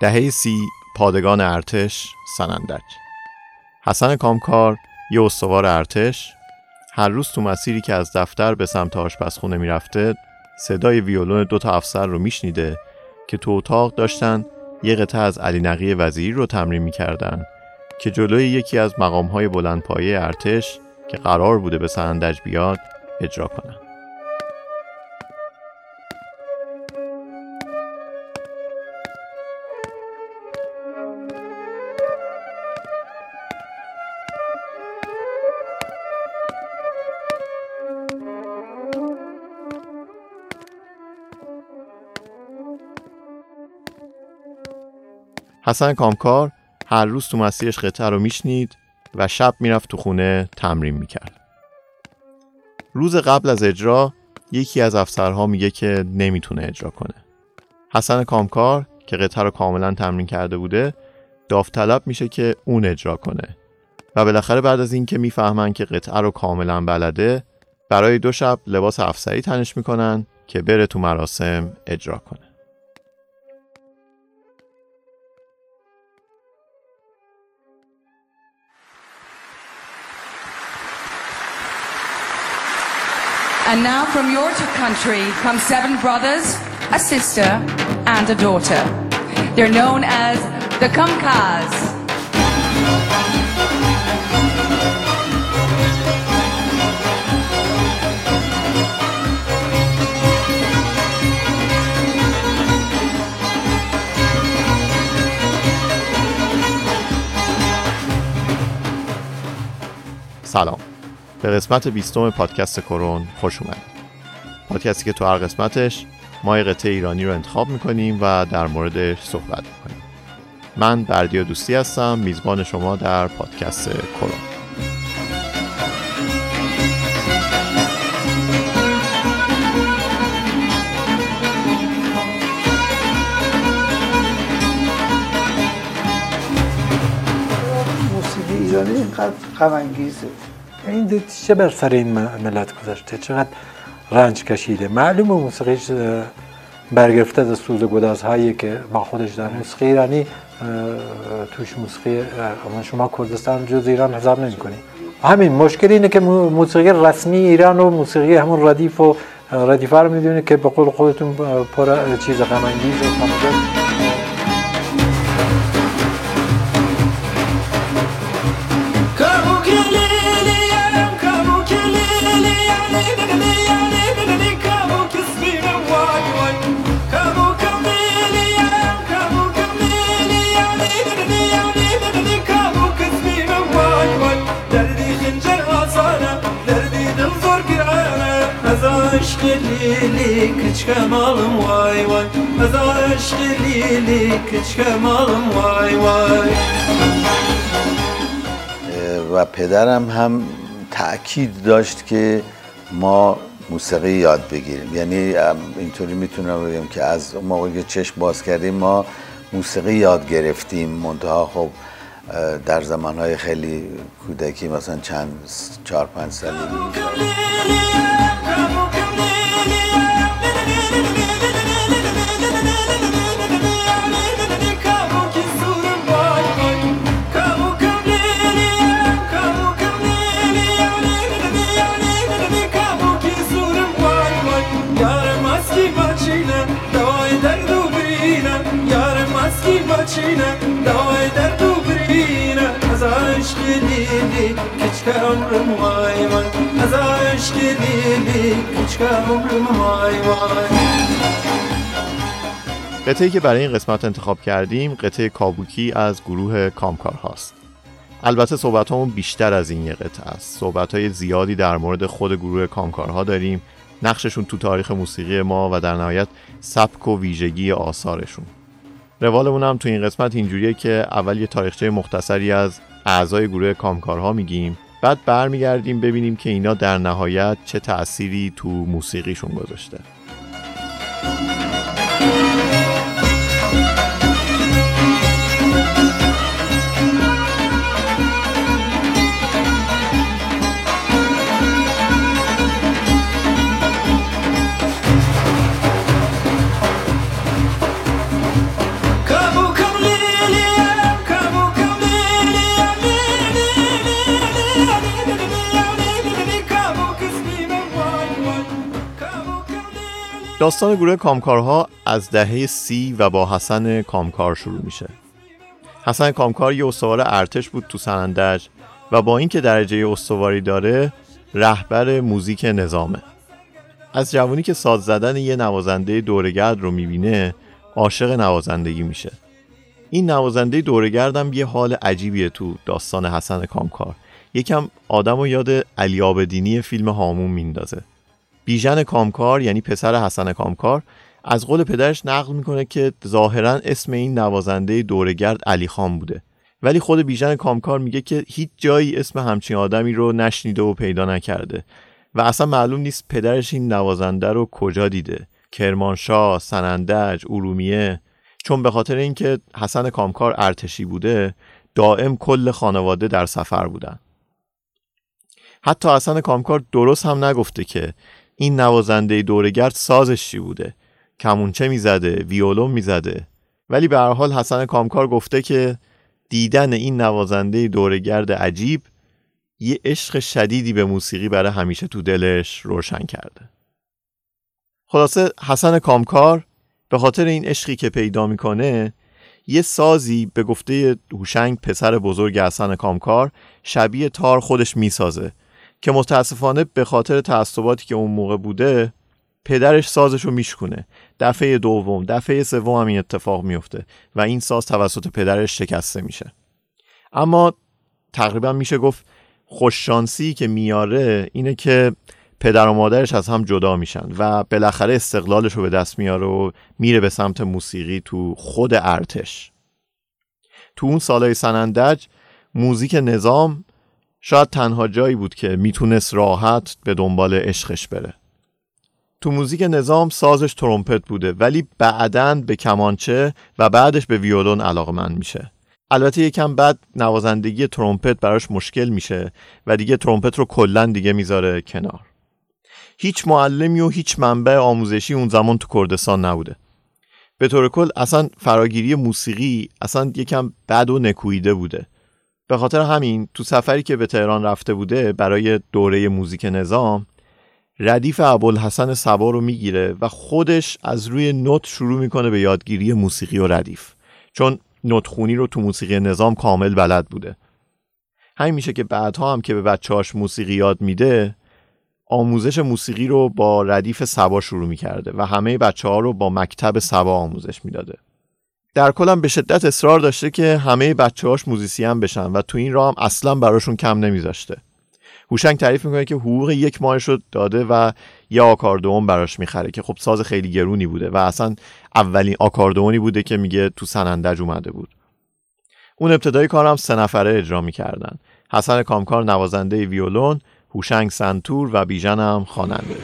دهه سی پادگان ارتش سنندج. حسن کامکار یه استوار ارتش. هر روز تو مسیری که از دفتر به سمت آشپزخونه می‌رفته صدای ویولون دو تا افسر رو میشنیده که تو اتاق داشتن یه قطعه از علی نقی وزیری رو تمرین می‌کردن که جلوی یکی از مقامهای بلندپایه ارتش که قرار بوده به سنندج بیاد اجرا کنن. حسن کامکار هر روز تو مسیرش قطعه رو میشنید و شب می‌رفت تو خونه تمرین می‌کرد. روز قبل از اجرا یکی از افسرها میگه که نمی‌تونه اجرا کنه. حسن کامکار که قطعه رو کاملا تمرین کرده بوده داوطلب میشه که اون اجرا کنه و بالاخره بعد از اینکه می‌فهمن که قطعه رو کاملا بلده برای دو شب لباس افسری تنش می‌کنن که بره تو مراسم اجرا کنه. And now from your country come seven brothers, a sister, and a daughter. They're known as the Kumkas. سلام به قسمت بیستم پادکست کرون خوش اومدید. پادکستی که تو هر قسمتش ما قطعه ایرانی رو انتخاب می‌کنیم و در موردش صحبت می‌کنیم. من بردیا دوستی هستم میزبان شما در پادکست کرون ایرانی اینقدر غم این چه بر سر این ملت گذاشته چقدر رنج کشیده؟ معلومه موسیقیش برگرفته از سوز هایی که با خودش داره. موسیقی ایرانی توش موسیقی شما کردستان جز ایران حساب نمی کنی. همین مشکل اینه که موسیقی رسمی ایران و موسیقی همون ردیف و ردیفه رو می‌دونه که به قول خودتون پر چیز غم و malım vay vay. Az aşk لیلی malım vay. Vay و پدرم هم تاکید داشت که ما موسیقی یاد بگیریم یعنی اینطوری می‌تونم بگم که از موقعی که چشم باز کردیم ما موسیقی یاد گرفتیم منتها خب در زمانهای خیلی کودکی مثلا چند چهار پنج سالی قطعه که برای این قسمت انتخاب کردیم قطعه کابوکی از گروه کامکار هاست. البته صحبت بیشتر از این یه قطعه است. صحبت های زیادی در مورد خود گروه کامکارها داریم. نقششون تو تاریخ موسیقی ما و در نهایت سبک و ویژگی آثارشون. روالمون هم تو این قسمت اینجوریه که اول یه تاریخچه مختصری از اعضای گروه کامکارها میگیم. بعد برمیگردیم ببینیم که اینا در نهایت چه تأثیری تو موسیقیشون گذاشته. داستان گروه کامکارها از دهه سی و با حسن کامکار شروع میشه. حسن کامکار یه استوار ارتش بود تو سنندج و با اینکه درجه استواری داره رهبر موزیک نظامه. از جوانی که ساز زدن یه نوازنده دورگرد رو می‌بینه عاشق نوازندگی میشه. این نوازنده دورگردم یه حال عجیبیه تو داستان حسن کامکار. یکم آدم و یاد علی آبدینی فیلم هامون میندازه. بیژن کامکار یعنی پسر حسن کامکار از قول پدرش نقل می‌کنه که ظاهرا اسم این نوازنده دورگرد علی خان بوده. ولی خود بیژن کامکار میگه که هیچ جایی اسم همچین آدمی رو نشنیده و پیدا نکرده و اصلا معلوم نیست پدرش این نوازنده رو کجا دیده. کرمانشاه، سنندج، ارومیه. چون به خاطر اینکه حسن کامکار ارتشی بوده دائم کل خانواده در سفر بودن. حتی حسن کامکار درست هم نگفته که این نوازنده دورگرد سازش چی بوده؟ کمونچه می‌زده ویولون می‌زده. ولی به هر حال حسن کامکار گفته که دیدن این نوازنده دورگرد عجیب یه عشق شدیدی به موسیقی برای همیشه تو دلش روشن کرده. خلاصه حسن کامکار به خاطر این عشقی که پیدا می‌کنه یه سازی به گفته هوشنگ پسر بزرگ حسن کامکار شبیه تار خودش می‌سازه. که متاسفانه به خاطر تعصباتی که اون موقع بوده پدرش سازش رو میشکونه. دفعه دوم دفعه سوم هم این اتفاق میفته و این ساز توسط پدرش شکسته میشه. اما تقریبا میشه گفت خوششانسی که میاره اینه که پدر و مادرش از هم جدا میشن و بالاخره استقلالش رو به دست میاره و میره به سمت موسیقی تو خود ارتش. تو اون سالهای سنندج موزیک نظام شاید تنها جایی بود که می‌تونست راحت به دنبال عشقش بره. تو موزیک نظام سازش ترومپت بوده ولی بعدا به کمانچه و بعدش به ویولون علاقمند میشه. البته یکم بعد نوازندگی ترومپت براش مشکل میشه و دیگه ترومپت رو کلا دیگه می‌ذاره کنار. هیچ معلمی و هیچ منبع آموزشی اون زمان تو کردستان نبوده. به طور کل اصلا فراگیری موسیقی اصلا یکم بد و نکویده بوده. به خاطر همین تو سفری که به تهران رفته بوده برای دوره موزیک نظام ردیف ابوالحسن سبا رو می‌گیره و خودش از روی نوت شروع می‌کنه به یادگیری موسیقی و ردیف. چون نوتخونی رو تو موسیقی نظام کامل بلد بوده. همین میشه که بعدها هم که به بچه‌هاش موسیقی یاد میده آموزش موسیقی رو با ردیف سبا شروع می‌کرده و همه بچه ها رو با مکتب سبا آموزش می‌داده. در کلم به شدت اصرار داشته که همه بچه هاش موزیسین بشن و تو این راه هم اصلا براشون کم نمیذاشته. هوشنگ تعریف می‌کنه که حقوق یک ماهش رو داده و یه آکاردئون براش می‌خره که خب ساز خیلی گرونی بوده و اصلا اولین آکاردئونی بوده که میگه تو سنندج اومده بود. اون ابتدای کارم سه نفره اجرا می‌کردن. حسن کامکار نوازنده ویولون هوشنگ سنتور و بیژنم خواننده.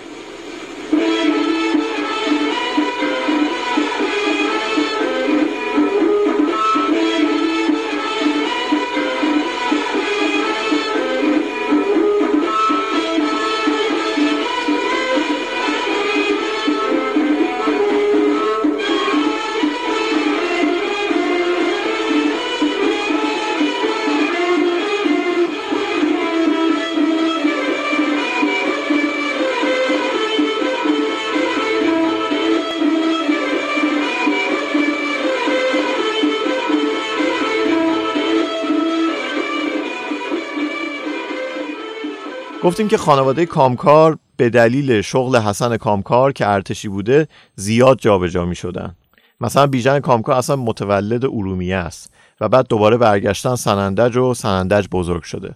گفتیم که خانواده کامکار به دلیل شغل حسن کامکار که ارتشی بوده زیاد جابجا می شدن. مثلا بیژن کامکار اصلا متولد ارومیه است و بعد دوباره برگشتن سنندج و سنندج بزرگ شده.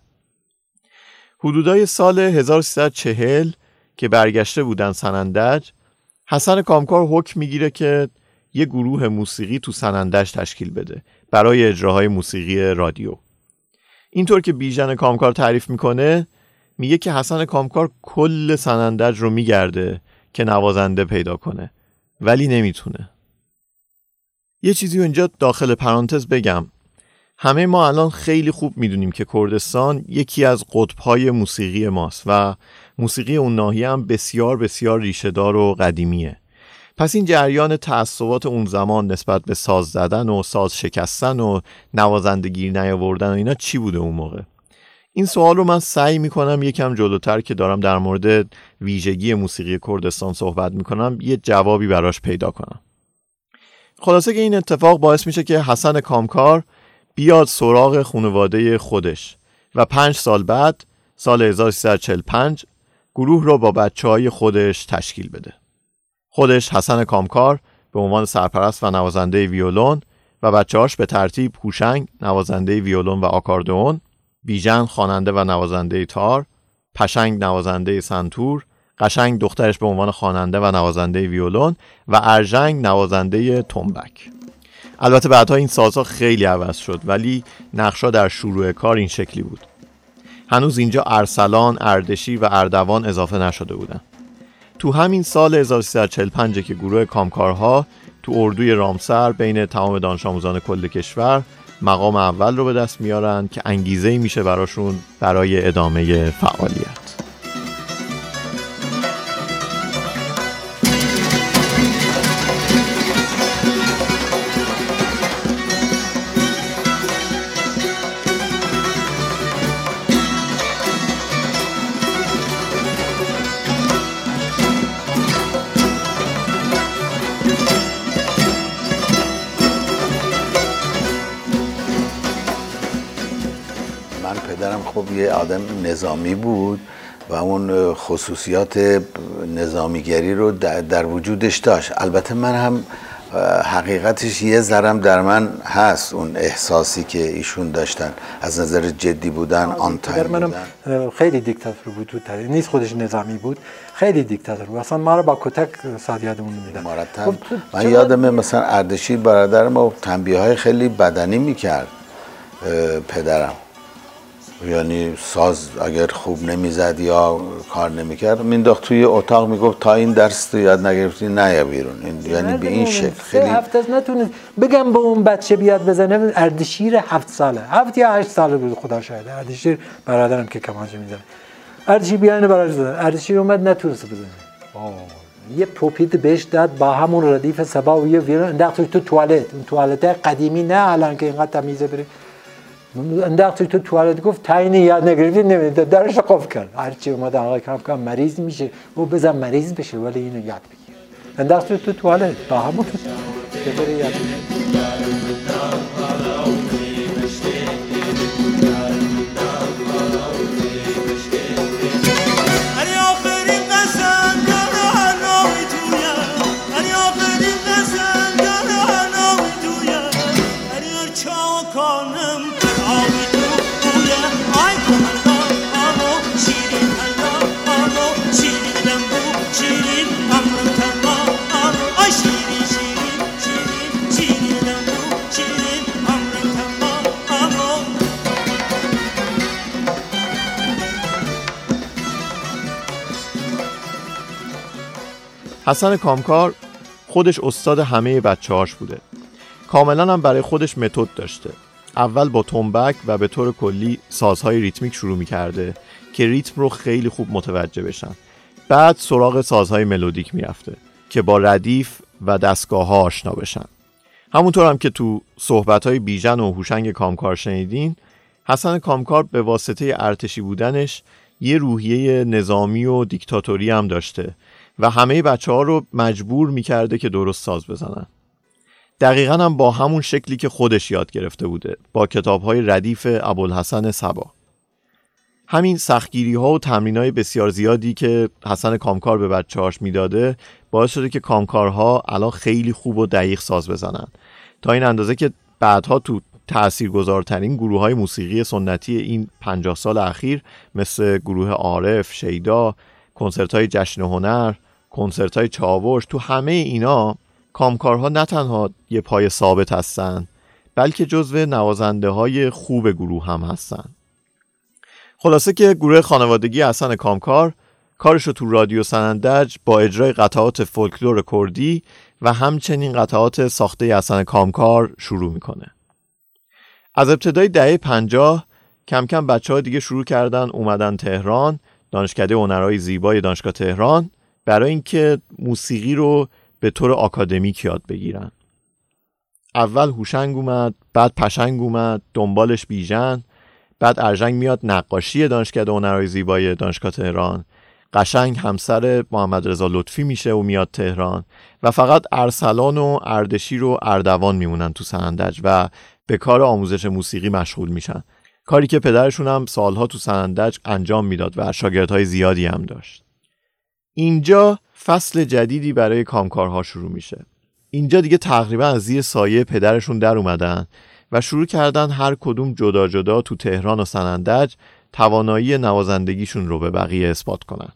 حدودای سال 1340 که برگشته بودن سنندج حسن کامکار حکم می‌گیره که یه گروه موسیقی تو سنندج تشکیل بده برای اجراهای موسیقی رادیو اینطور که بیژن کامکار تعریف می‌کنه میگه که حسن کامکار کل سنندج رو میگرده که نوازنده پیدا کنه ولی نمی‌تونه. یه چیزی اینجا داخل پرانتز بگم. همه ما الان خیلی خوب می‌دونیم که کردستان یکی از قطبهای موسیقی ماست و موسیقی اون ناحیه هم بسیار بسیار ریشهدار و قدیمیه. پس این جریان تعصبات اون زمان نسبت به ساز زدن و ساز شکستن و نوازندگی نیاوردن و اینا چی بوده اون موقع؟ این سوال رو من سعی می‌کنم یکم جلوتر که دارم در مورد ویژگی موسیقی کردستان صحبت می‌کنم یه جوابی براش پیدا کنم خلاصه که این اتفاق باعث میشه که حسن کامکار بیاد سراغ خانواده خودش و پنج سال بعد سال 1345 گروه رو با بچه های خودش تشکیل بده. خودش حسن کامکار به عنوان سرپرست و نوازنده ویولون و بچه‌هاش به ترتیب هوشنگ نوازنده ویولون و آکاردئون، بیژن خواننده و نوازنده تار، پشنگ نوازنده سنتور، قشنگ دخترش به عنوان خواننده و نوازنده ویولون و ارژنگ نوازنده تنبک. البته بعدها این سازها خیلی عوض شد ولی نقشا در شروع کار این شکلی بود. هنوز اینجا ارسلان، اردشی و اردوان اضافه نشده بودن. تو همین سال 1345 که گروه کامکارها تو اردوی رامسر بین تمام دانش آموزان کل کشور مقام اول رو به دست میارن که انگیزه میشه براشون برای ادامه فعالیت. نظامی بود و اون خصوصیات نظامیگری رو در وجودش داشت. البته من هم حقیقتش یه ذرم در من هست اون احساسی که ایشون داشتن. از نظر جدی بودن آن در منم خیلی دیکتاتور بود تو نیست خودش نظامی بود. خیلی دیکتاتور بود. اصلا ما رو با کتک سادیادمون میدن مرتب. خب من یادم مثلا اردشیر برادرم ما تنبیه های خیلی بدنی می‌کرد پدرم. یعنی ساز اگر خوب نمی‌زد یا کار نمی‌کرد مینداخت توی اتاق می‌گفت تا این درس تو یاد نگرفتی نه بیرون. این یعنی به این شکل. خیلی هفته از نتونه بگم به اون بچه بیاد بزنه اردشیر هفت ساله. هفت یا هشت ساله بود خدا شاید اردشیر برادرم که کمانچه می‌زنه اردشیر بیان برادر زدن. اردشیر اومد نتونست بزنه. یه پوپیت بهش داد با همون ردیف سبا و یه ویرون انداخت تو توالت. اون توالت قدیمی نه الان که اینقدر تمیزه بره. انداخت تو توالت گفت تاینی یاد نگرفتی نمیده درش قفل کرد. هرچی اومد آقای کم کم مریض میشه. او بزن مریض بشه ولی اینو یاد بگیر. انداخت تو توالت. با همون. تو یاد حسن کامکار خودش استاد همه بچه هاش بوده. کاملا هم برای خودش متد داشته. اول با تنبک و به طور کلی سازهای ریتمیک شروع می‌کرده که ریتم رو خیلی خوب متوجه بشن. بعد سراغ سازهای ملودیک می‌رفته که با ردیف و دستگاه ها آشنا بشن. همونطور هم که تو صحبت های بیژن و هوشنگ کامکار شنیدین حسن کامکار به واسطه ارتشی بودنش یه روحیه نظامی و دیکتاتوری هم داشته و همه بچه ها رو مجبور می‌کرده که درست ساز بزنن. دقیقا هم با همون شکلی که خودش یاد گرفته بوده با کتاب های ردیف ابوالحسن سبا. همین سختگیری ها و تمرین های بسیار زیادی که حسن کامکار به بچه هاش می‌داده باعث شده که کامکارها الان خیلی خوب و دقیق ساز بزنن. تا این اندازه که بعدها تو تاثیرگذارترین گروه های موسیقی سنتی این 50 سال اخیر مثل گروه عارف، شیدا، کنسرت های جشن هنر، کنسرت های چاوش تو همه اینا کامکارها نه تنها یه پای ثابت هستن بلکه جزو نوازنده های خوب گروه هم هستن. خلاصه که گروه خانوادگی حسن کامکار کارش رو تو رادیو سنندج با اجرای قطعات فولکلور کردی و همچنین قطعات ساخته حسن کامکار شروع می‌کنه. از ابتدای دهه پنجاه کم کم بچه ها دیگه شروع کردن اومدن تهران دانشکده هنرهای زیبای دانشگاه تهران برای اینکه موسیقی رو به طور آکادمیک یاد بگیرن. اول هوشنگ اومد بعد پشنگ اومد دنبالش بیژن بعد ارژنگ میاد نقاشی دانشکده هنرهای زیبای دانشگاه تهران. قشنگ همسر محمد رضا لطفی میشه و میاد تهران و فقط ارسلان و اردشیر و اردوان میمونن تو سندج و به کار آموزش موسیقی مشغول میشن. کاری که پدرشون هم سالها تو سندج انجام می‌داد و شاگردهای زیادی هم داشت. اینجا فصل جدیدی برای کامکارها شروع میشه. اینجا دیگه تقریبا از زیر سایه پدرشون در اومدن و شروع کردن هر کدوم جدا جدا تو تهران و سنندج توانایی نوازندگیشون رو به بقیه اثبات کنن.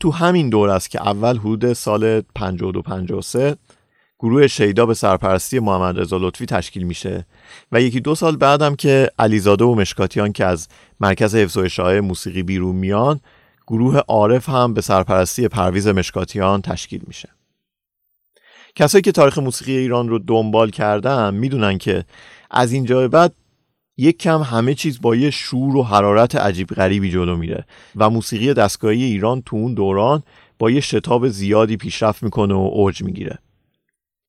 تو همین دور است که اول حدود سال 52 53 گروه شیدا به سرپرستی محمد رضا لطفی تشکیل میشه و یکی دو سال بعدم که علیزاده و مشکاتیان که از مرکز حفظ و موسیقی بیرون میان گروه عارف هم به سرپرستی پرویز مشکاتیان تشکیل میشه. کسایی که تاریخ موسیقی ایران رو دنبال کردن می‌دونن که از اینجا بعد یک کم همه چیز با یه شور و حرارت عجیب غریبی جلو میره و موسیقی دستگاهی ایران تو اون دوران با یه شتاب زیادی پیشرفت می‌کنه و اوج می‌گیره.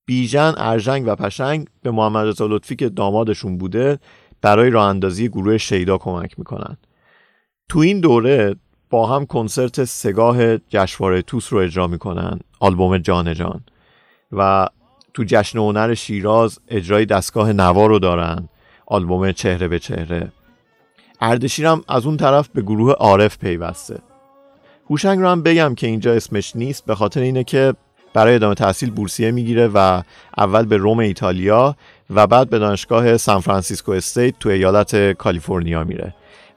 بیژن، ارژنگ و پشنگ به محمد رضا لطفی که دامادشون بوده برای راه اندازی گروه شیدا کمک می‌کنن. تو این دوره با هم کنسرت سگاه جشنواره توس رو اجرا می‌کنن آلبوم جان جان. و تو جشن هنر شیراز اجرای دستگاه نوا رو دارن آلبوم چهره به چهره. اردشیرم از اون طرف به گروه عارف پیوسته. هوشنگ رو هم بگم که اینجا اسمش نیست به خاطر اینه که برای ادامه تحصیل بورسیه می‌گیره و اول به روم ایتالیا و بعد به دانشگاه سان فرانسیسکو استیت تو ایالت کالیفرنیا میره.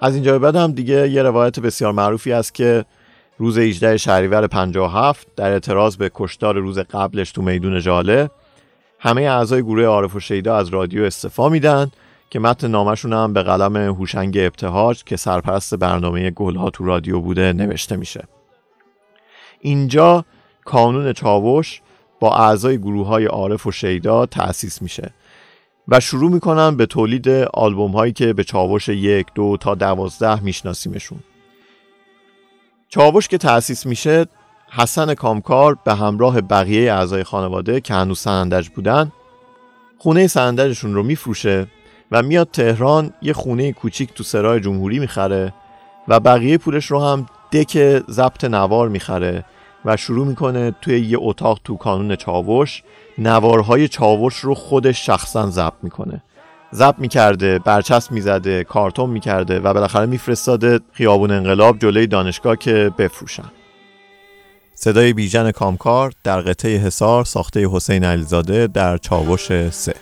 از اینجا به بعد هم دیگه یه روایت بسیار معروفی است که روز 18 شهریور 57 در اعتراض به کشتار روز قبلش تو میدون جاله همه اعضای گروه عارف و شیدا از رادیو استفا میدن که متن نامشون هم به قلم هوشنگ ابتهاج که سرپرست برنامه گلها تو رادیو بوده نوشته میشه. اینجا کانون چاوش با اعضای گروه های عارف و شیدا تأسیس میشه. و شروع می‌کنن به تولید آلبوم هایی که به چاوش یک دو تا دوازده میشناسیمشون. چاوش که تأسیس میشه حسن کامکار به همراه بقیه اعضای خانواده که هنوز سندج بودن خونه سندجشون رو میفروشه و میاد تهران یه خونه کوچیک تو سرای جمهوری می‌خره و بقیه پولش رو هم دک ضبط نوار می‌خره و شروع می‌کنه توی یه اتاق تو کانون چاوش. نوارهای چاوش رو خودش شخصا ضبط می‌کنه. ضبط می‌کرده برچسب می‌زده کارتون می‌کرده و بالاخره میفرستاده خیابون انقلاب جلوی دانشگاه که بفروشن. صدای بیژن کامکار در قطعه حصار ساخته حسین علیزاده در چاوش سه.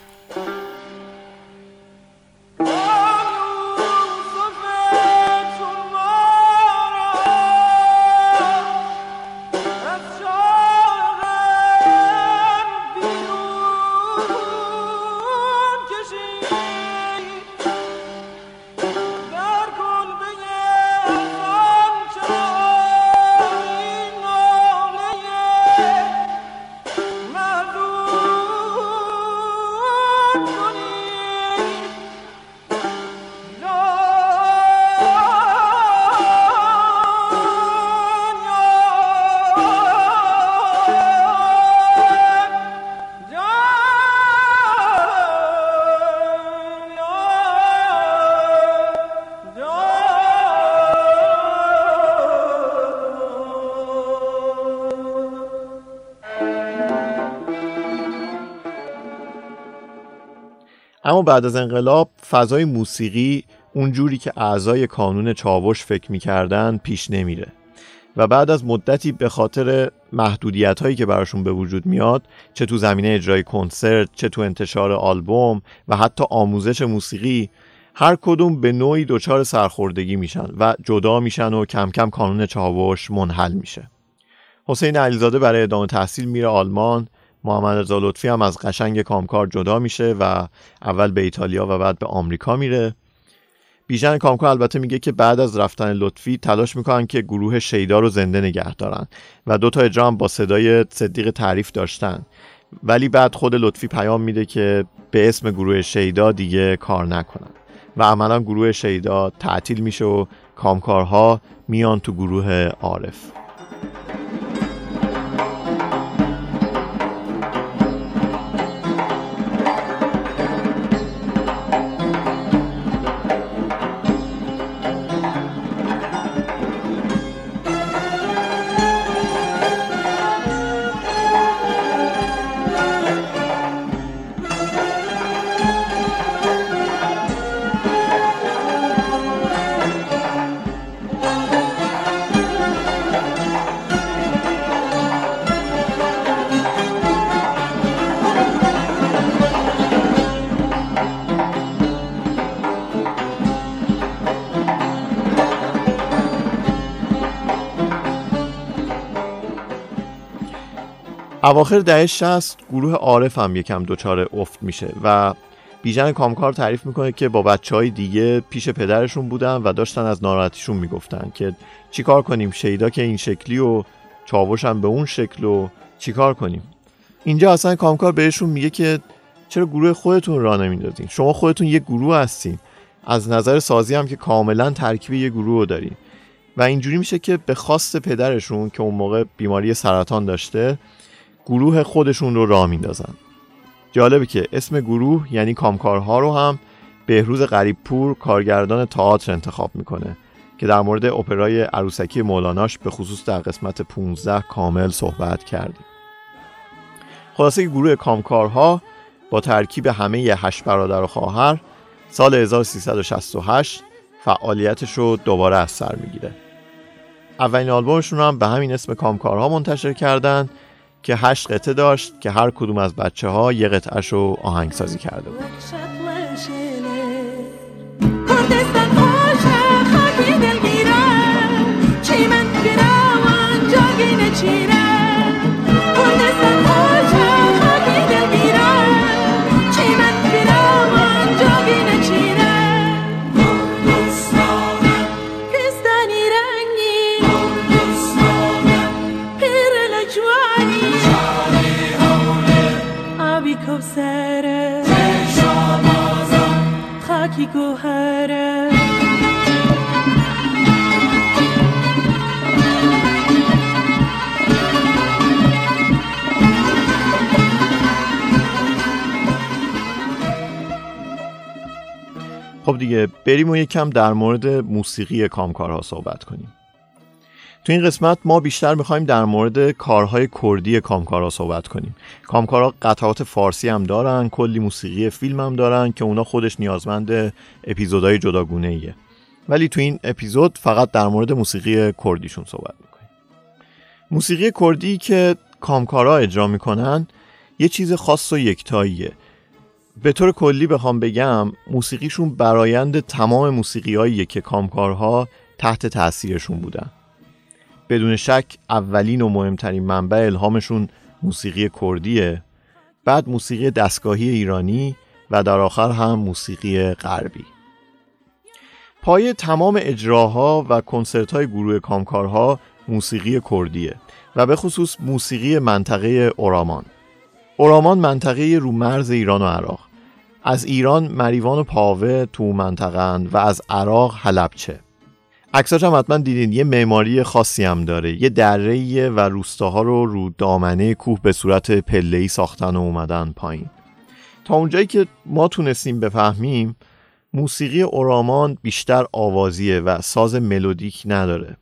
اما بعد از انقلاب فضای موسیقی اونجوری که اعضای کانون چاوش فکر می‌کردن پیش نمیره. و بعد از مدتی به خاطر محدودیت هایی که براشون به وجود میاد چه تو زمینه اجرای کنسرت چه تو انتشار آلبوم و حتی آموزش موسیقی هر کدوم به نوعی دچار سرخوردگی میشن و جدا میشن و کم کم کانون چاوش منحل میشه. حسین علیزاده برای ادامه تحصیل میره آلمان محمد رضا لطفی هم از قشنگ کامکار جدا میشه و اول به ایتالیا و بعد به آمریکا میره. بیژن کامکار البته میگه که بعد از رفتن لطفی تلاش می‌کنن که گروه شیدا رو زنده نگه دارن و دو تا اجرا با صدای صدیق تعریف داشتن. ولی بعد خود لطفی پیام میده که به اسم گروه شیدا دیگه کار نکنن و عملا گروه شیدا تعطیل میشه و کامکارها میان تو گروه عارف. اواخر دهه 60 گروه عارف هم یکم دچار افت میشه و بیژن کامکار تعریف می‌کنه که با بچه های دیگه پیش پدرشون بودن و داشتن از ناراحتیشون می‌گفتن که چیکار کنیم؟ شیدا که این شکلی و چاوش هم به اون شکل و چیکار کنیم؟ اینجا اصلا کامکار بهشون میگه که چرا گروه خودتون را نمی‌دادین شما خودتون یه گروه هستین. از نظر سازی هم که کاملا ترکیب یه گروه رو دارین. و اینجوری میشه که به خواست پدرشون که اون موقع بیماری سرطان داشته گروه خودشون رو راه میندازن. جالبه که اسم گروه یعنی کامکارها رو هم بهروز پور کارگردان تئاتر انتخاب می‌کنه که در مورد اپرای عروسکی مولاناش به خصوص در قسمت 15 کامل صحبت کردیم خلاصه گروه کامکارها با ترکیب همه هشت برادر و خواهر سال 1368 فعالیتش رو دوباره از سر می‌گیره. اولین آلبومشون هم به همین اسم کامکارها منتشر کردند که هشت قطعه داشت که هر کدوم از بچه ها یه قطعش رو آهنگسازی کرده بود. خب بریم و یکم در مورد موسیقی کامکارها صحبت کنیم. تو این قسمت ما بیشتر می‌خوایم در مورد کارهای کردی کامکارها صحبت کنیم. کامکارها قطعات فارسی هم دارن کلی موسیقی فیلم هم دارن که اونا خودش نیازمند اپیزودهای جداگونه ایه ولی تو این اپیزود فقط در مورد موسیقی کردیشون صحبت می‌کنیم. موسیقی کردی که کامکارا اجرا می‌کنن یه چیز خاص و یکتاییه. به طور کلی بخوام بگم موسیقیشون برایند تمام موسیقیایی که کامکارها تحت تاثیرشون بودن. بدون شک اولین و مهمترین منبع الهامشون موسیقی کردیه. بعد موسیقی دستگاهی ایرانی و در آخر هم موسیقی غربی. پای تمام اجراها و کنسرت های گروه کامکارها موسیقی کردیه و به خصوص موسیقی منطقه اورامان. اورامان منطقه رو مرز ایران و عراق. از ایران مریوان و پاوه تو منطقه و از عراق حلبچه. عکساش هم حتما دیدین. یه معماری خاصی هم داره. یه دره و روستاها رو رو دامنه کوه به صورت پله‌ای ساختن و اومدن پایین. تا اونجایی که ما تونستیم بفهمیم موسیقی اورامان بیشتر آوازیه و ساز ملودیک نداره.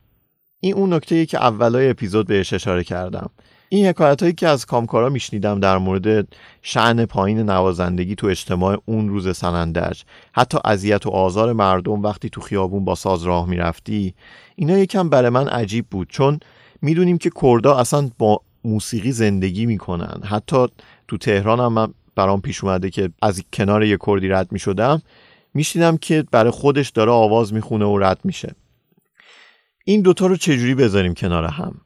این اون نکته که اولای اپیزود بهش اشاره کردم. این حکایت هایی که از کامکارا میشنیدم در مورد شعن پایین نوازندگی تو اجتماع اون روز سنندج حتی اذیت و آزار مردم وقتی تو خیابون با ساز راه می‌رفتی اینا یکم برای من عجیب بود. چون می‌دونیم که کردا اصلا با موسیقی زندگی می‌کنن. حتی تو تهران هم من برام پیش اومده که از کنار یه کردی رد می‌شدم میشنیدم که برای خودش داره آواز می‌خونه و رد میشه. این دوتا رو چجوری بذاریم کنار هم؟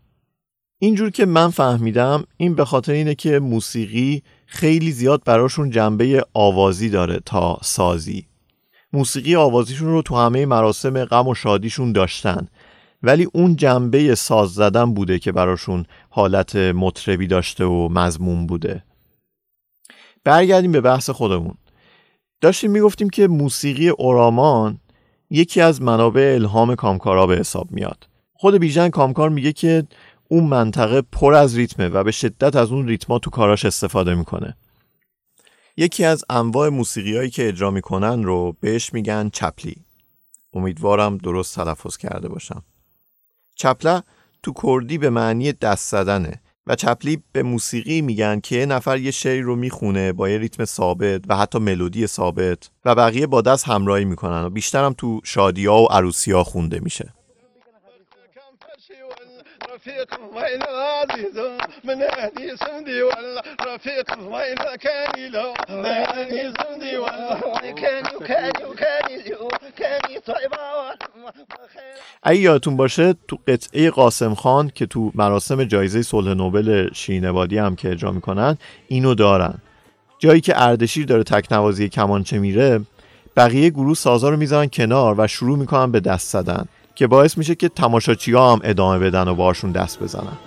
اینجور که من فهمیدم این به خاطر اینه که موسیقی خیلی زیاد براشون جنبه آوازی داره تا سازی. موسیقی آوازیشون رو تو همه مراسم غم و شادیشون داشتن. ولی اون جنبه ساز زدن بوده که براشون حالت مطربی داشته و مضمون بوده. برگردیم به بحث خودمون. داشتیم می‌گفتیم که موسیقی اورامان یکی از منابع الهام کامکارا به حساب میاد. خود بیژن کامکار میگه که اون منطقه پر از ریتمه و به شدت از اون ریتما تو کاراش استفاده می‌کنه. یکی از انواع موسیقی هایی که اجرا می‌کنن رو بهش میگن چپلی. امیدوارم درست تلفظ کرده باشم. چپله تو کردی به معنی دست زدنه و چپلی به موسیقی میگن که یه نفر یه شعری رو می‌خونه با یه ریتم ثابت و حتی ملودی ثابت و بقیه با دست همراهی می‌کنن و بیشترم تو شادیا و عروسی ها خونده میشه. رفيق وين عزيز من اهدي سمدي ولا رفيق وين كان له اهدي سمدي ولا كان كان كان كان طيبه اگه یادتون باشه تو قطعه قاسم خان که تو مراسم جایزه صلح نوبل شینوادی هم که اجرا می‌کنن اینو دارن. جایی که اردشیر داره تکنوازی کمانچه میره بقیه گروه سازا رو می‌ذارن کنار و شروع می‌کنن به دست زدن. که باعث میشه که تماشاچی ها هم ادامه بدن و باشون دست بزنن.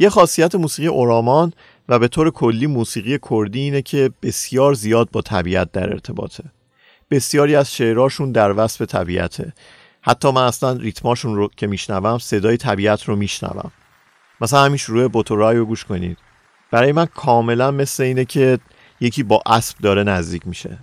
یه خاصیت موسیقی اورامان و به طور کلی موسیقی کردی اینه که بسیار زیاد با طبیعت در ارتباطه. بسیاری از شعراشون در وصف طبیعته. حتی من اصلا ریتماشون رو که میشنوم صدای طبیعت رو میشنوم. مثلا همین شروع بوتورای رو گوش کنید. برای من کاملا مثل اینه که یکی با اسب داره نزدیک میشه.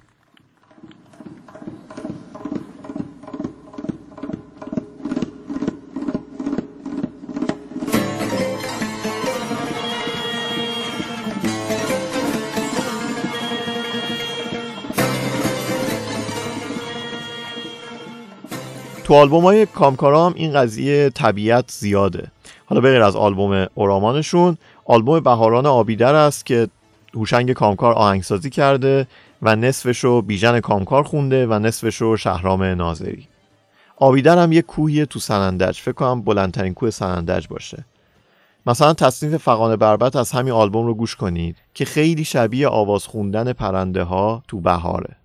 تو آلبوم های کامکارا هم این قضیه طبیعت زیاده. حالا بغیر از آلبوم اورامانشون آلبوم بهاران آبیدر است که هوشنگ کامکار آهنگسازی کرده و نصفش رو بیژن کامکار خونده و نصفش رو شهرام ناظری. آبیدر هم یه کوهی تو سنندج. فکر کنم بلندترین کوه سنندج باشه. مثلا تصنیف فقان بربت از همین آلبوم رو گوش کنید که خیلی شبیه آواز خوندن پرنده ها تو بهاره.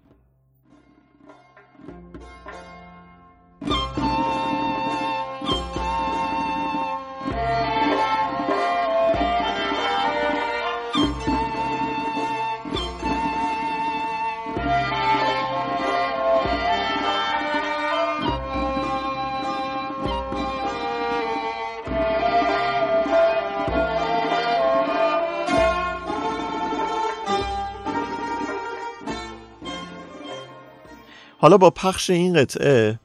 حالا با پخش این قطعه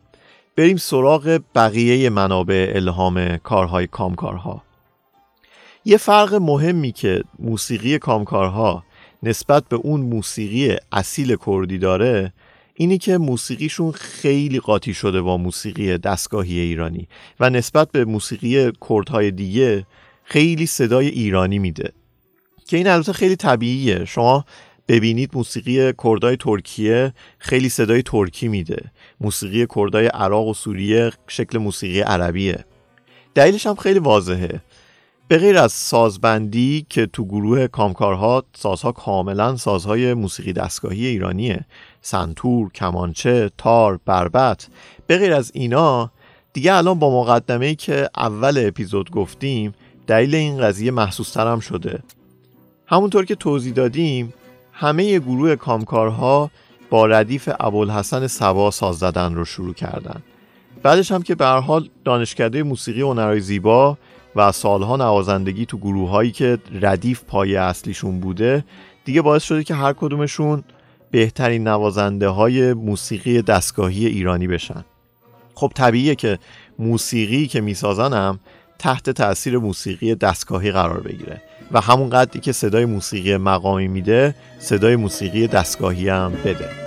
بریم سراغ بقیه منابع الهام کارهای کامکارها. یه فرق مهمی که موسیقی کامکارها نسبت به اون موسیقی اصیل کردی داره اینی که موسیقیشون خیلی قاطی شده با موسیقی دستگاهی ایرانی و نسبت به موسیقی کردهای دیگه خیلی صدای ایرانی میده که این البته خیلی طبیعیه. شما ببینید موسیقی کردای ترکیه خیلی صدای ترکی میده. موسیقی کردای عراق و سوریه شکل موسیقی عربیه. دلیلش هم خیلی واضحه. به غیر از سازبندی که تو گروه کامکارها سازها کاملا سازهای موسیقی دستگاهی ایرانیه. سنتور، کمانچه، تار، بربت به غیر از اینا دیگه الان با مقدمه ای که اول اپیزود گفتیم دلیل این قضیه محسوس هم شده. همونطور که توضیح دادیم همه گروه کامکارها با ردیف ابوالحسن سوا ساز زدن رو شروع کردن. بعدش هم که به حال دانشکده موسیقی هنرهای زیبا و سالها نوازندگی تو گروه هایی که ردیف پایه اصلیشون بوده دیگه باعث شده که هر کدومشون بهترین نوازنده های موسیقی دستگاهی ایرانی بشن. خب طبیعیه که موسیقی که می‌سازن هم تحت تاثیر موسیقی دستگاهی قرار بگیره. و همون قدری که صدای موسیقی مقامی میده صدای موسیقی دستگاهی هم بده.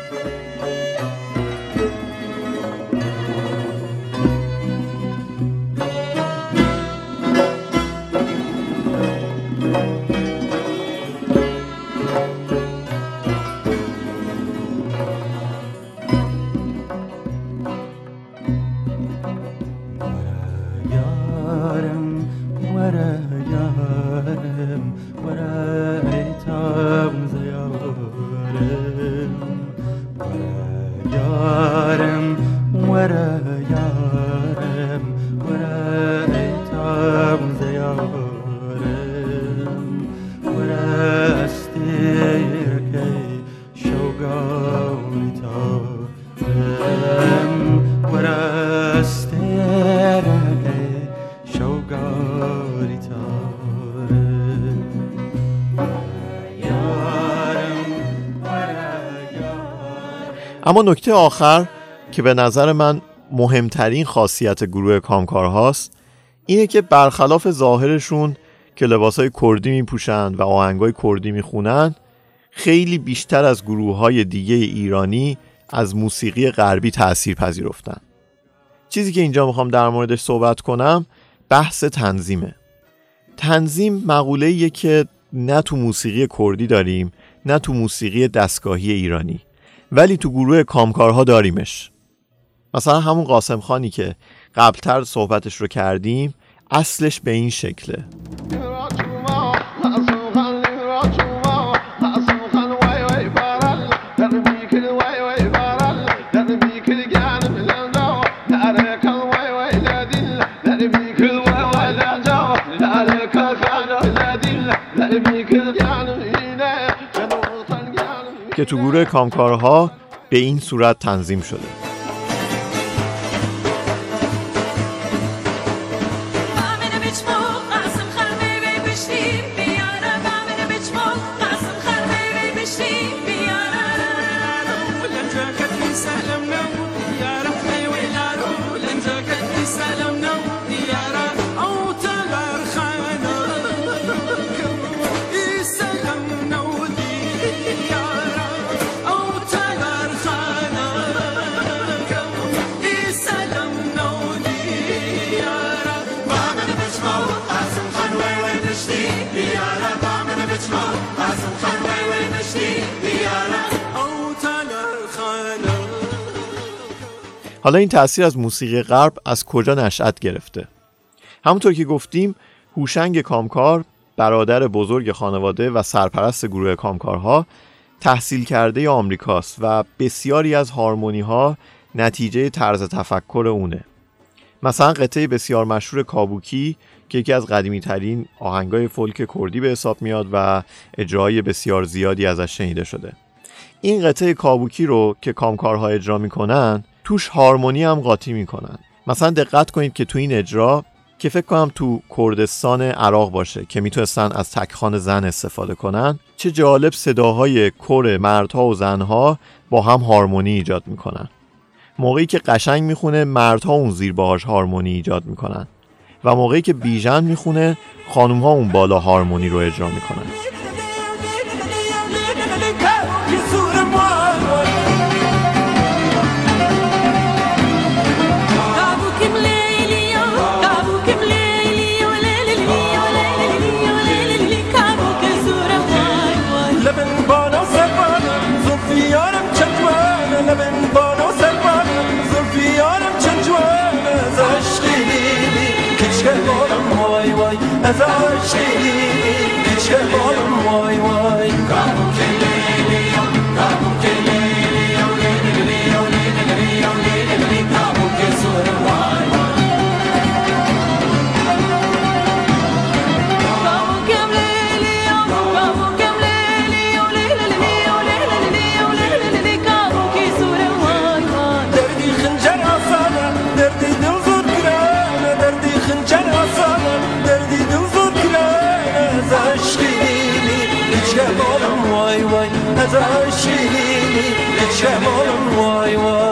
نکته آخر که به نظر من مهمترین خاصیت گروه کامکارهاست اینه که برخلاف ظاهرشون که لباسای کردی میپوشند و آهنگای کردی می‌خونن خیلی بیشتر از گروه های دیگه ایرانی از موسیقی غربی تأثیر پذیرفتن چیزی که اینجا می‌خوام در موردش صحبت کنم بحث تنظیمه. تنظیم مقوله که نه تو موسیقی کردی داریم نه تو موسیقی دستگاهی ایرانی. ولی تو گروه کامکارها داریمش. مثلا همون قاسم خانی که قبلتر صحبتش رو کردیم اصلش به این شکله. که تو گروه کامکارها به این صورت تنظیم شده. حالا این تاثیر از موسیقی غرب از کجا نشأت گرفته؟ همونطور که گفتیم هوشنگ کامکار برادر بزرگ خانواده و سرپرست گروه کامکارها تحصیل کرده آمریکاست و بسیاری از هارمونی ها نتیجه طرز تفکر اونه. مثلا قطعه بسیار مشهور کابوکی که یکی از قدیمی ترین آهنگای فولک کردی به حساب میاد و اجرای بسیار زیادی ازش شنیده شده. این قطعه کابوکی رو که کامکارها اجرا می‌کنن توش هارمونی هم قاطی می‌کنن. مثلا دقت کنید که تو این اجرا که فکر کنم تو کردستان عراق باشه که می‌تونستن از تکخان زن استفاده کنن چه جالب صداهای کر مردها و زنها با هم هارمونی ایجاد می‌کنن. موقعی که قشنگ می‌خونه مردها اون زیر باهاش هارمونی ایجاد می‌کنن و موقعی که بیژن می‌خونه خانوم ها اون بالا هارمونی رو اجرا می‌کنن. Vay vay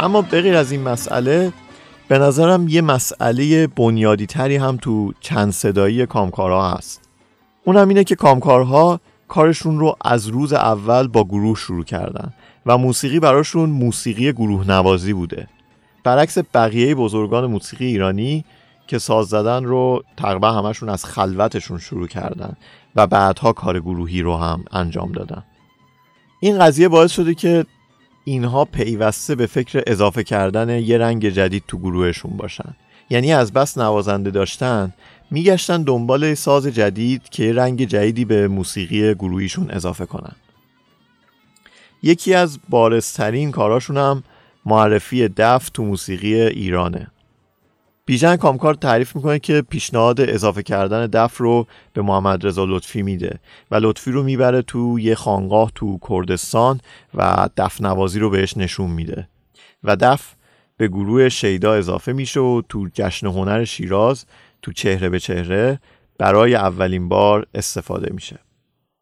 اما بغیر از این مسئله به نظرم یه مسئله بنیادی تری هم تو چند صدایی کامکارها هست. اونم اینه که کامکارها کارشون رو از روز اول با گروه شروع کردن و موسیقی براشون موسیقی گروه نوازی بوده. برعکس بقیه بزرگان موسیقی ایرانی که ساز زدن رو تقریبا همشون از خلوتشون شروع کردن و بعدها کار گروهی رو هم انجام دادن. این قضیه باعث شده که اینها پیوسته به فکر اضافه کردن یه رنگ جدید تو گروهشون باشن. یعنی از بس نوازنده داشتن میگشتن دنبال ساز جدید که یه رنگ جدیدی به موسیقی گروهیشون اضافه کنن. یکی از بارزترین کاراشون هم معرفی دف تو موسیقی ایرانه. بیژن کامکار تعریف می‌کنه که پیشنهاد اضافه کردن دف رو به محمد رضا لطفی میده و لطفی رو می‌بره تو یه خانقاه تو کردستان و دف نوازی رو بهش نشون میده. و دف به گروه شیدا اضافه میشه و تو جشن هنر شیراز تو چهره به چهره برای اولین بار استفاده میشه.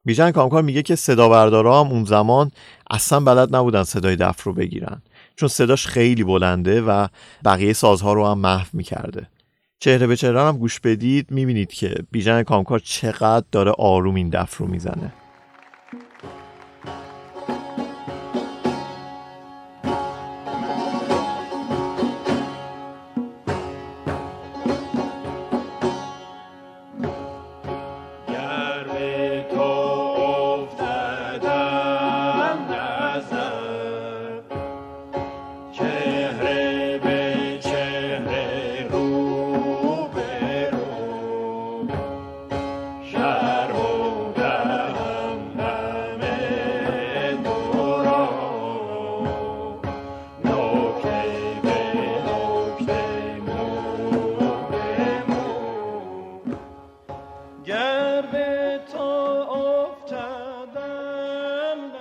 بیژن کامکار میگه که صدا بردارا هم اون زمان اصلا بلد نبودن صدای دف رو بگیرن. چون صداش خیلی بلنده و بقیه سازها رو هم محو می‌کرده. چهره به چهره هم گوش بدید می‌بینید که بیژن کامکار چقدر داره آروم این دف رو می‌زنه.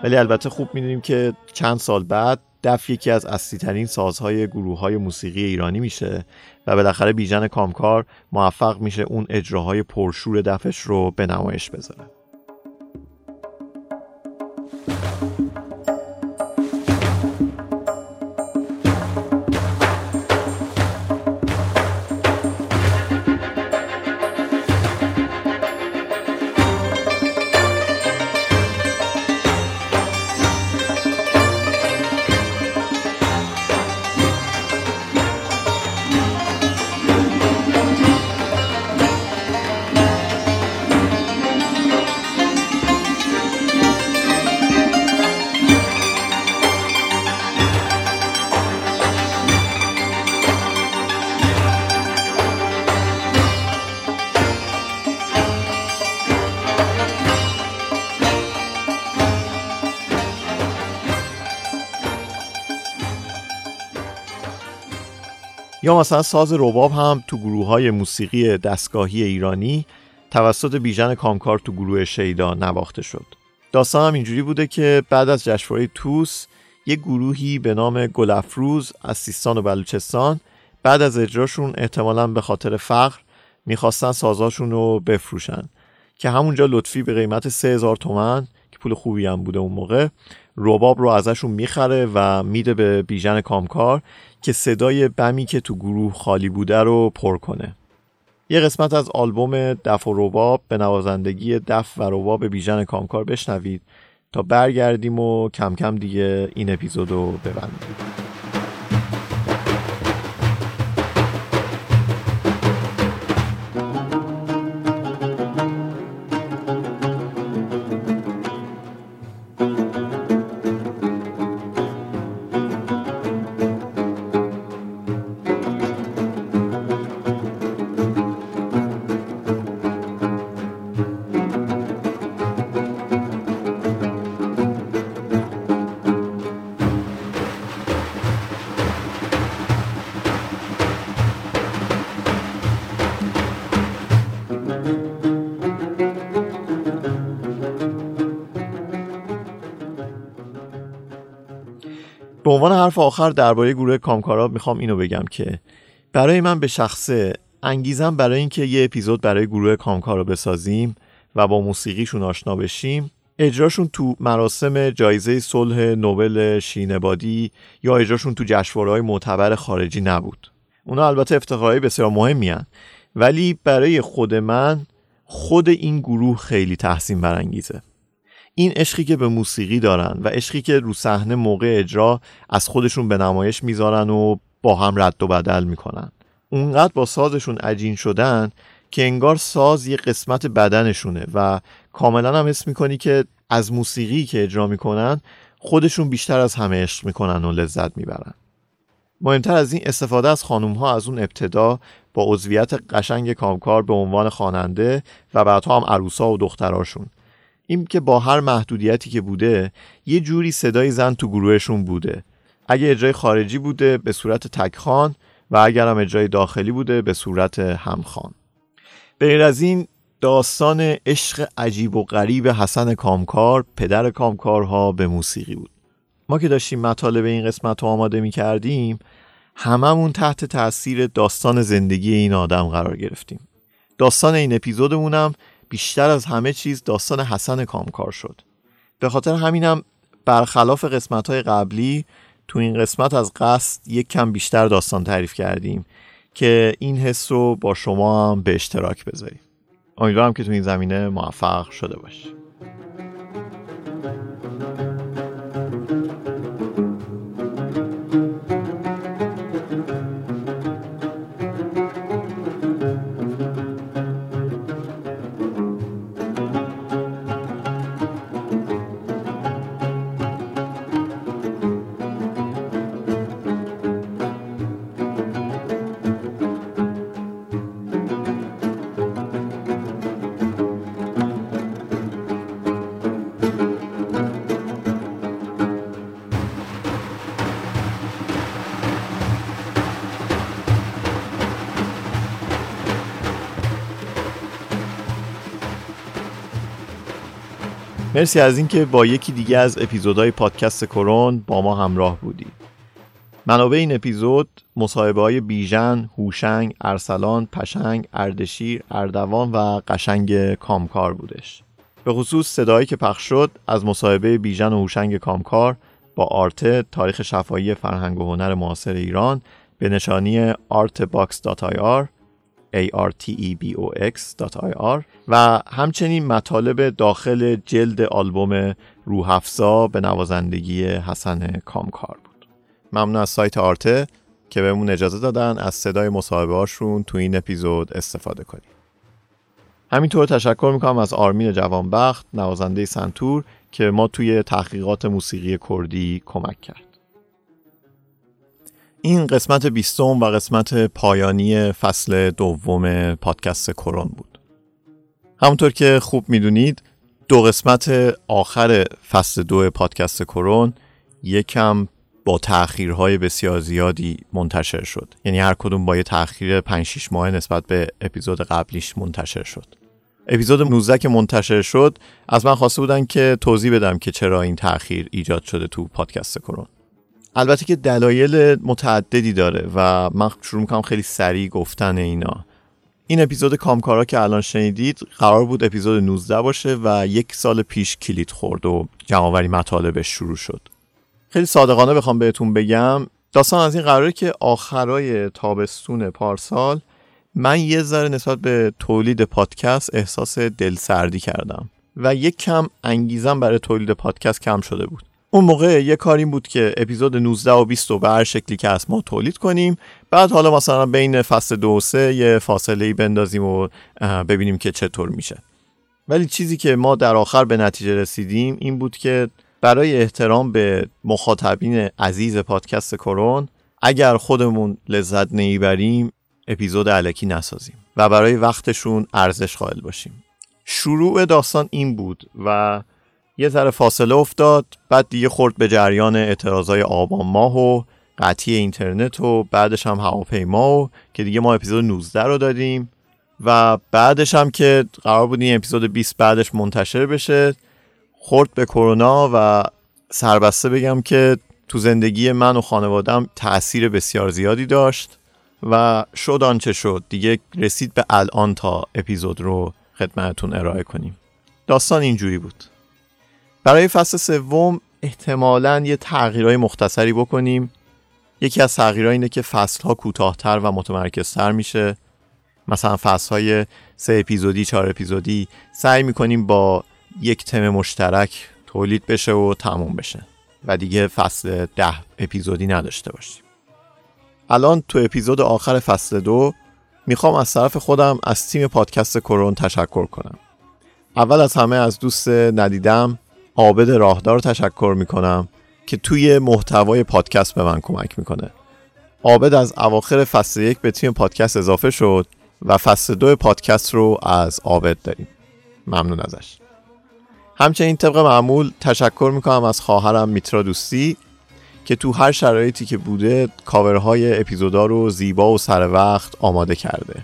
ولی البته خوب می‌دونیم که چند سال بعد دف یکی از اصلی ترین سازهای گروه های موسیقی ایرانی میشه و بالاخره بیژن کامکار موفق میشه اون اجراهای پرشور دفش رو به نمایش بذاره. مثلا ساز رباب هم تو گروه های موسیقی دستگاهی ایرانی توسط بیژن کامکار تو گروه شیدا نواخته شد. داستان هم اینجوری بوده که بعد از جشنواره توس یک گروهی به نام گلفروز از سیستان و بلوچستان بعد از اجراشون احتمالا به خاطر فقر می‌خواستن سازاشون رو بفروشن که همونجا لطفی به قیمت 3000 تومن که پول خوبی هم بوده اون موقع رباب رو ازشون می‌خره و میده به بیژن کامکار که صدای بمی که تو گروه خالی بوده رو پر کنه. یه قسمت از آلبوم دف و رباب به نوازندگی دف و رباب بیژن کامکار بشنوید تا برگردیم و کم کم دیگه این اپیزود رو ببندیم. به عنوان حرف آخر درباره گروه کامکارا می‌خوام اینو بگم که برای من به شخصه انگیزم برای اینکه یه اپیزود برای گروه کامکارا بسازیم و با موسیقیشون آشنا بشیم اجراشون تو مراسم جایزه صلح نوبل شینبادی یا اجراشون تو جشنواره‌های معتبر خارجی نبود اونا البته افتخارهای بسیار مهمی هن. ولی برای خود من خود این گروه خیلی تحسین برانگیزه این عشقی که به موسیقی دارن و عشقی که رو صحنه موقع اجرا از خودشون به نمایش می‌ذارن و با هم رد و بدل می‌کنن. اونقدر با سازشون عجین شدن که انگار ساز یه قسمت بدنشونه و کاملا هم حس می‌کنی که از موسیقی که اجرا می‌کنن خودشون بیشتر از همه عشق می‌کنن و لذت می‌برن. مهمتر از این استفاده از خانوم ها از اون ابتدا با عضویت قشنگ کامکار به عنوان خواننده و بعدها هم عروسا و دختراشون. این که با هر محدودیتی که بوده یه جوری صدای زن تو گروهشون بوده. اگه اجرای خارجی بوده به صورت تکخان و اگر هم اجرای داخلی بوده به صورت همخان به غیر از این داستان عشق عجیب و غریب حسن کامکار پدر کامکارها به موسیقی بود. ما که داشتیم مطالب این قسمت رو آماده می کردیم هممون تحت تاثیر داستان زندگی این آدم قرار گرفتیم. داستان این اپیزودمونم بیشتر از همه چیز داستان حسن کامکار شد. به خاطر همینم برخلاف قسمت های قبلی تو این قسمت از قصد یک کم بیشتر داستان تعریف کردیم که این حس رو با شما هم به اشتراک بذاریم. امیدوارم که تو این زمینه موفق شده باشی. مرسی از اینکه با یکی دیگه از اپیزودهای پادکست کرون با ما همراه بودید. منابع این اپیزود مصاحبه های بیژن، هوشنگ، ارسلان، پشنگ، اردشیر، اردوان و قشنگ کامکار بودش. به خصوص صدایی که پخش شد از مصاحبه بیژن و هوشنگ کامکار با آرته تاریخ شفاهی فرهنگ و هنر معاصر ایران به نشانی artbox.ir artebox.ir و همچنین مطالب داخل جلد آلبوم روحفزا به نوازندگی حسن کامکار بود. ممنون از سایت آرته که بهمون اجازه دادن از صدای مصاحبه هاشون تو این اپیزود استفاده کنیم. همینطور تشکر می‌کنم از آرمین جوانبخت نوازنده سنتور که ما توی تحقیقات موسیقی کردی کمک کرد. این قسمت بیستم و قسمت پایانی فصل دوم پادکست کرون بود. همونطور که خوب می‌دونید دو قسمت آخر فصل دو پادکست کرون یکم با تأخیرهای بسیار زیادی منتشر شد. یعنی هر کدوم با یه تأخیر 5 6 ماه نسبت به اپیزود قبلیش منتشر شد. اپیزود 19 که منتشر شد از من خواسته بودن که توضیح بدم که چرا این تأخیر ایجاد شده تو پادکست کرون البته که دلایل متعددی داره و من شروع می‌کنم خیلی سریع گفتن اینا. این اپیزود کامکارا که الان شنیدید قرار بود اپیزود 19 باشه و یک سال پیش کلید خورد و جمعآوری مطالبش شروع شد. خیلی صادقانه بخوام بهتون بگم داستان از این قراره که آخرای تابستون پارسال من یه ذره نسبت به تولید پادکست احساس دلسردی کردم و یک کم انگیزم برای تولید پادکست کم شده بود. اون موقع یه کار این بود که اپیزود 19 و 20 رو به هر شکلی که از ما تولید کنیم. بعد حالا مثلا بین فصل دو و سه یه فاصله ای بندازیم و ببینیم که چطور میشه. ولی چیزی که ما در آخر به نتیجه رسیدیم این بود که برای احترام به مخاطبین عزیز پادکست کرون اگر خودمون لذت نمی‌بریم اپیزود علکی نسازیم و برای وقتشون ارزش قائل باشیم. شروع داستان این بود و یه ذره فاصله افتاد بعد دیگه خورد به جریان اعتراضای آبان ماه و قطعی اینترنت و بعدش هم هواپیما و که دیگه ما اپیزود 19 رو دادیم و بعدش هم که قرار بود این اپیزود 20 بعدش منتشر بشه خورد به کرونا و سربسته بگم که تو زندگی من و خانوادم تأثیر بسیار زیادی داشت و شد آنچه شد. دیگه رسید به الان تا اپیزود رو خدمتتون ارائه کنیم. داستان اینجوری بود. برای فصل سوم احتمالاً یه تغییرهای مختصری بکنیم. یکی از تغییرها اینه که فصلها کوتاهتر و متمرکزتر میشه. مثلا فصلهای سه اپیزودی چهار اپیزودی سعی می‌کنیم با یک تم مشترک تولید بشه و تموم بشه و دیگه فصل ده اپیزودی نداشته باشیم. الان تو اپیزود آخر فصل دو می‌خوام از طرف خودم از تیم پادکست کرون تشکر کنم. اول از همه از دوست ندیدم عابد راهدار تشکر می‌کنم که توی محتوای پادکست به من کمک می‌کنه. عابد از اواخر فصل یک به تیم پادکست اضافه شد و فصل دو پادکست رو از عابد داریم. ممنون ازش. همچنین طبق معمول تشکر می‌کنم از خواهرم میترا دوستی که تو هر شرایطی که بوده کاورهای اپیزودا رو زیبا و سر وقت آماده کرده.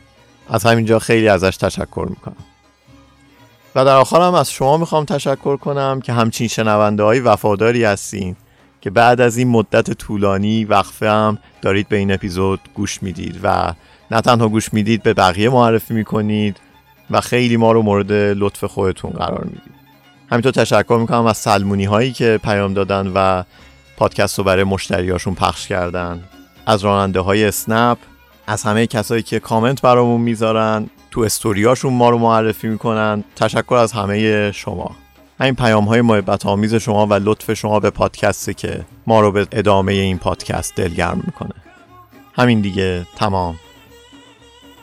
از همینجا خیلی ازش تشکر می‌کنم. و در آخرم از شما می‌خوام تشکر کنم که همچین شنونده های وفاداری هستین که بعد از این مدت طولانی وقفه هم دارید به این اپیزود گوش می‌دید و نه تنها گوش می‌دید به بقیه معرفی می‌کنید و خیلی ما رو مورد لطف خودتون قرار می‌دید. همینطور تشکر می‌کنم از سلمونی هایی که پیام دادن و پادکست رو برای مشتریاشون پخش کردن. از راننده های اسنپ از همه کسایی که کامنت برامون می‌ذارن. تو استوریاشون ما رو معرفی می‌کنن. تشکر از همه شما. همین پیام های محبت آمیز شما و لطف شما به پادکسته که ما رو به ادامه این پادکست دلگرم می‌کنه. همین دیگه تمام.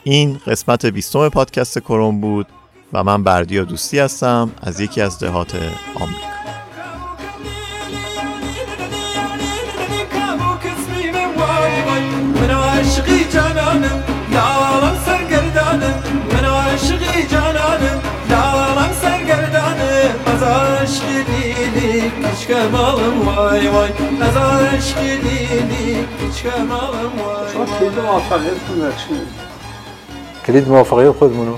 این قسمت بیستم پادکست کروم بود و من بردیا دوستی هستم از یکی از دهات آمریکا. Lilik Hiç kemalım vay vay. Az aşk lilik Hiç kemalım vay شما کلید چی موافقه خودمونو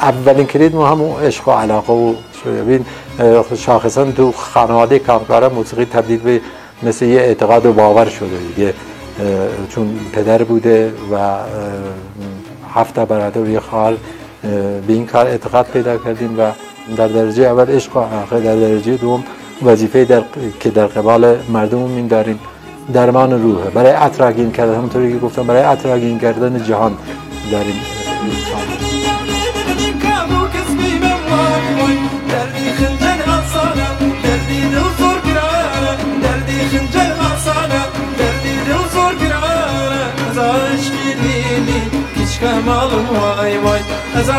اولین کلید ما همون عشق و علاقه و شده ببین اه، شاخصا تو خانواده کامکارا موسیقی تبدیل به مثل یه اعتقاد و باور شده دیگه چون پدر بوده و هفت برادر و یه خال به این کار اعتقاد پیدا کردیم و در درجه اول عشق و علاقه در درجه دوم وظیفه در... که در قبال مردم این داریم درمان روح برای اطراگین کردن همونطوری که گفتم برای اطراگین کردن جهان داریم از